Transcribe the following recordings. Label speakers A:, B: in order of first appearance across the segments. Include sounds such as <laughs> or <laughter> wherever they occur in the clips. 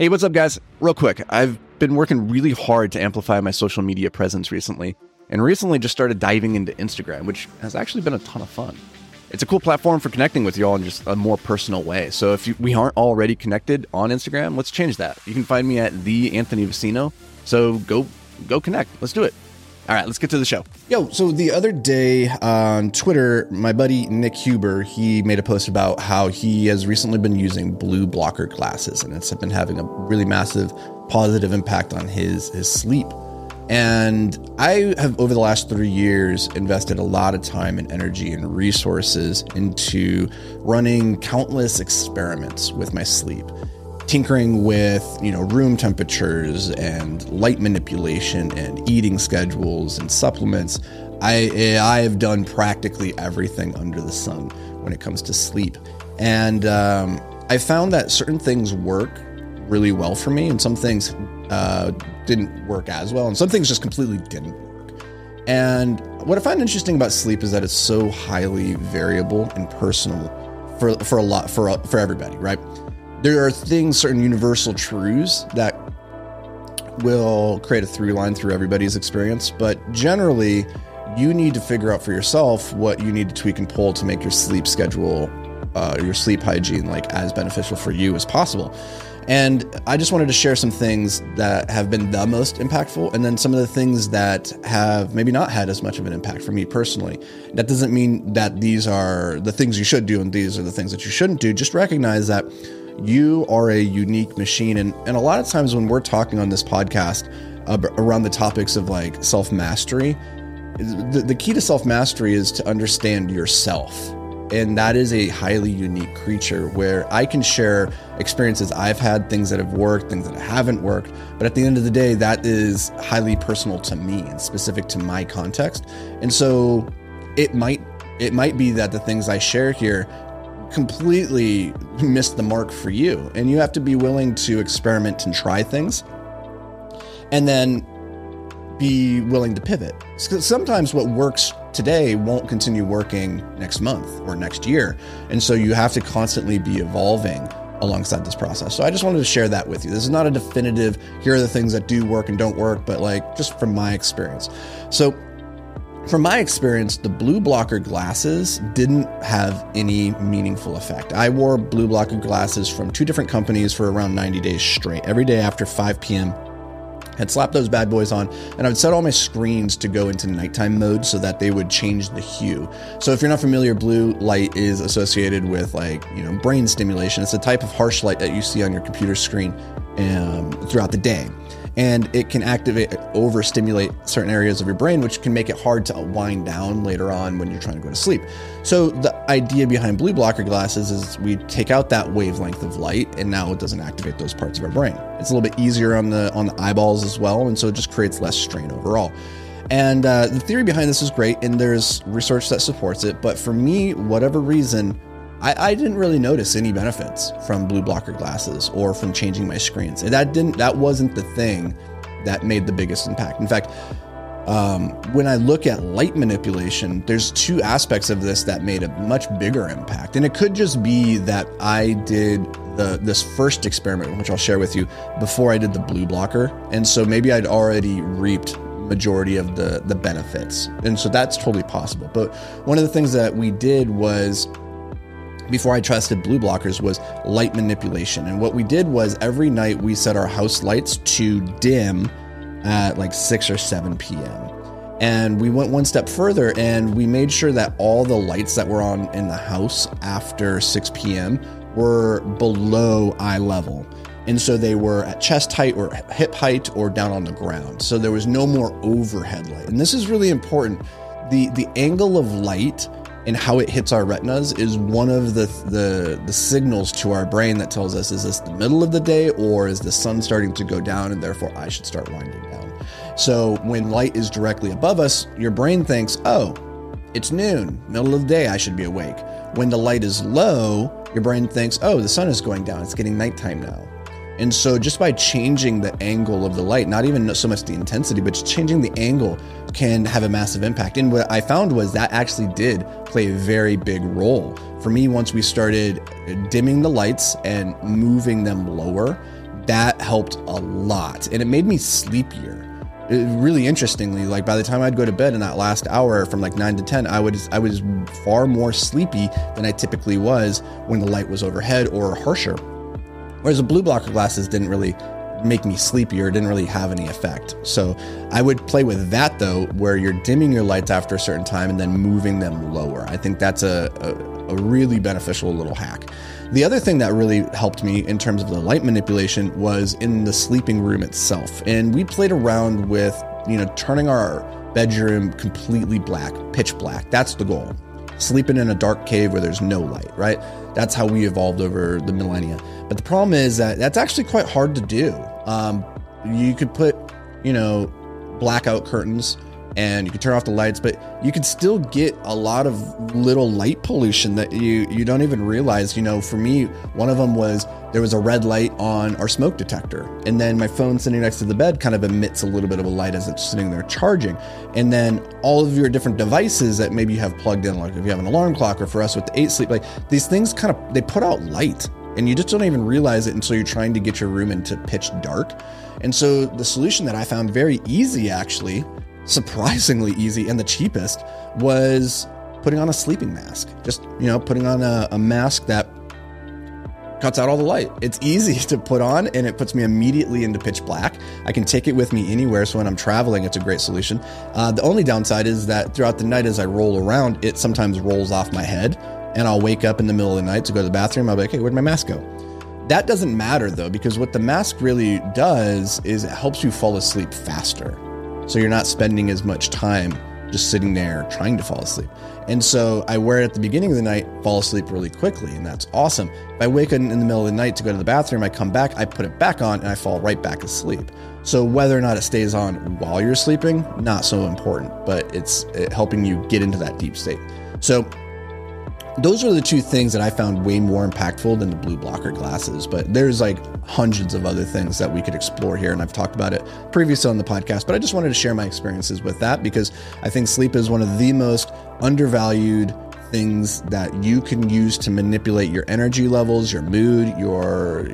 A: Hey, what's up, guys? Real quick, I've been working really hard to amplify my social media presence recently, and recently just started diving into Instagram, which has actually been a ton of fun. It's a cool platform for connecting with you all in just a more personal way. So if you, we aren't already connected on Instagram, let's change that. You can find me at the Anthony Vicino. So go go connect. Let's do it. All right, let's get to the show.
B: Yo, so the other day on Twitter, my buddy Nick Huber, he made a post about how he has recently been using blue blocker glasses and it's been having a really massive positive impact on his his sleep. And I have over the last 3 years invested a lot of time and energy and resources into running countless experiments with my sleep tinkering with you know room temperatures and light manipulation and eating schedules and supplements i i have done practically everything under the sun when it comes to sleep. And um, i found that certain things work really well for me and some things uh, didn't work as well and some things just completely didn't work. And what i find interesting about sleep is that it's so highly variable and personal for, for a lot for for everybody right there are things, certain universal truths that will create a through line through everybody's experience. But generally, you need to figure out for yourself what you need to tweak and pull to make your sleep schedule, uh, your sleep hygiene, like as beneficial for you as possible. And I just wanted to share some things that have been the most impactful, and then some of the things that have maybe not had as much of an impact for me personally. That doesn't mean that these are the things you should do and these are the things that you shouldn't do. Just recognize that you are a unique machine. And, and a lot of times when we're talking on this podcast uh, around the topics of like self mastery, the, the key to self mastery is to understand yourself. And that is a highly unique creature where I can share experiences I've had, things that have worked, things that haven't worked. But at the end of the day, that is highly personal to me and specific to my context. And so it might it might be that the things I share here completely missed the mark for you. And you have to be willing to experiment and try things and then be willing to pivot. Sometimes what works today won't continue working next month or next year. And so you have to constantly be evolving alongside this process. So I just wanted to share that with you. This is not a definitive, here are the things that do work and don't work, but like just from my experience. So from my experience, the blue blocker glasses didn't have any meaningful effect. I wore blue blocker glasses from two different companies for around 90 days straight. Every day after 5 p.m., I'd slap those bad boys on and I would set all my screens to go into nighttime mode so that they would change the hue. So if you're not familiar, blue light is associated with like, you know, brain stimulation. It's a type of harsh light that you see on your computer screen um, throughout the day and it can activate overstimulate certain areas of your brain which can make it hard to wind down later on when you're trying to go to sleep. So the idea behind blue blocker glasses is we take out that wavelength of light and now it doesn't activate those parts of our brain. It's a little bit easier on the on the eyeballs as well and so it just creates less strain overall. And uh, the theory behind this is great and there's research that supports it but for me whatever reason I, I, didn't really notice any benefits from blue blocker glasses or from changing my screens. That didn't that wasn't the thing that made the biggest impact. In fact, um, when I look at light manipulation, there's two aspects of this that made a much bigger impact, and it could just be that I did the this first experiment, which I'll share with you, before I did the blue blocker, and so maybe I'd already reaped majority of the the benefits, and so that's totally possible. But one of the things that we did was before I trusted blue blockers was light manipulation. And what we did was every night we set our house lights to dim at like 6 or 7 p.m. And we went one step further and we made sure that all the lights that were on in the house after 6 p.m. were below eye level. And so they were at chest height or hip height or down on the ground. So there was no more overhead light. And this is really important. The the angle of light and how it hits our retinas is one of the, the the signals to our brain that tells us is this the middle of the day or is the sun starting to go down and therefore I should start winding down. So when light is directly above us, your brain thinks, "Oh, it's noon, middle of the day, I should be awake." When the light is low, your brain thinks, "Oh, the sun is going down, it's getting nighttime now." And so, just by changing the angle of the light, not even so much the intensity, but just changing the angle can have a massive impact. And what I found was that actually did play a very big role for me once we started dimming the lights and moving them lower. that helped a lot and it made me sleepier it, really interestingly like by the time i'd go to bed in that last hour from like 9 to 10 i was i was far more sleepy than i typically was when the light was overhead or harsher whereas the blue blocker glasses didn't really make me sleepier didn't really have any effect so i would play with that though where you're dimming your lights after a certain time and then moving them lower i think that's a, a, a really beneficial little hack the other thing that really helped me in terms of the light manipulation was in the sleeping room itself. And we played around with, you know, turning our bedroom completely black, pitch black. That's the goal. Sleeping in a dark cave where there's no light, right? That's how we evolved over the millennia. But the problem is that that's actually quite hard to do. Um, you could put, you know, blackout curtains and you can turn off the lights, but you can still get a lot of little light pollution that you you don't even realize. You know, for me, one of them was there was a red light on our smoke detector, and then my phone sitting next to the bed kind of emits a little bit of a light as it's sitting there charging, and then all of your different devices that maybe you have plugged in, like if you have an alarm clock, or for us with the eight sleep, like these things kind of they put out light and you just don't even realize it until you're trying to get your room into pitch dark. And so the solution that I found very easy actually surprisingly easy and the cheapest was putting on a sleeping mask. Just, you know, putting on a, a mask that cuts out all the light. It's easy <laughs> to put on and it puts me immediately into pitch black. I can take it with me anywhere. So when I'm traveling, it's a great solution. Uh, the only downside is that throughout the night, as I roll around, it sometimes rolls off my head and I'll wake up in the middle of the night to go to the bathroom. I'll be like, hey, where'd my mask go? That doesn't matter though, because what the mask really does is it helps you fall asleep faster. So you're not spending as much time just sitting there trying to fall asleep. And so I wear it at the beginning of the night, fall asleep really quickly, and that's awesome. If I wake up in the middle of the night to go to the bathroom, I come back, I put it back on, and I fall right back asleep. So whether or not it stays on while you're sleeping, not so important, but it's helping you get into that deep state. So those are the two things that I found way more impactful than the blue blocker glasses. But there's like hundreds of other things that we could explore here. And I've talked about it previously on the podcast, but I just wanted to share my experiences with that because I think sleep is one of the most undervalued things that you can use to manipulate your energy levels, your mood, your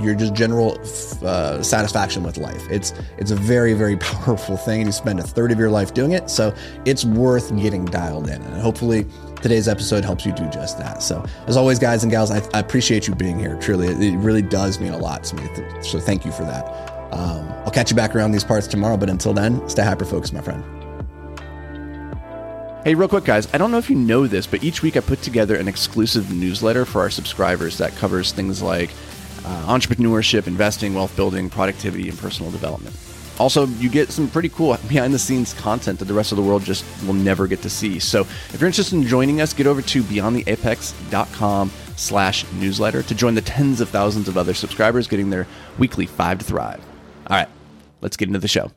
B: your just general uh, satisfaction with life. It's it's a very very <laughs> powerful thing, and you spend a third of your life doing it, so it's worth getting dialed in. And hopefully, today's episode helps you do just that. So, as always, guys and gals, I, I appreciate you being here. Truly, it, it, really does mean a lot to me. So, thank you for that. Um, I'll catch you back around these parts tomorrow, but until then, stay hyper focused, my friend.
A: Hey, real quick, guys, I don't know if you know this, but each week I put together an exclusive newsletter for our subscribers that covers things like uh, entrepreneurship, investing, wealth building, productivity, and personal development. Also, you get some pretty cool behind the scenes content that the rest of the world just will never get to see. So if you're interested in joining us, get over to beyondtheapex.com slash newsletter to join the tens of thousands of other subscribers getting their weekly five to thrive. All right, let's get into the show.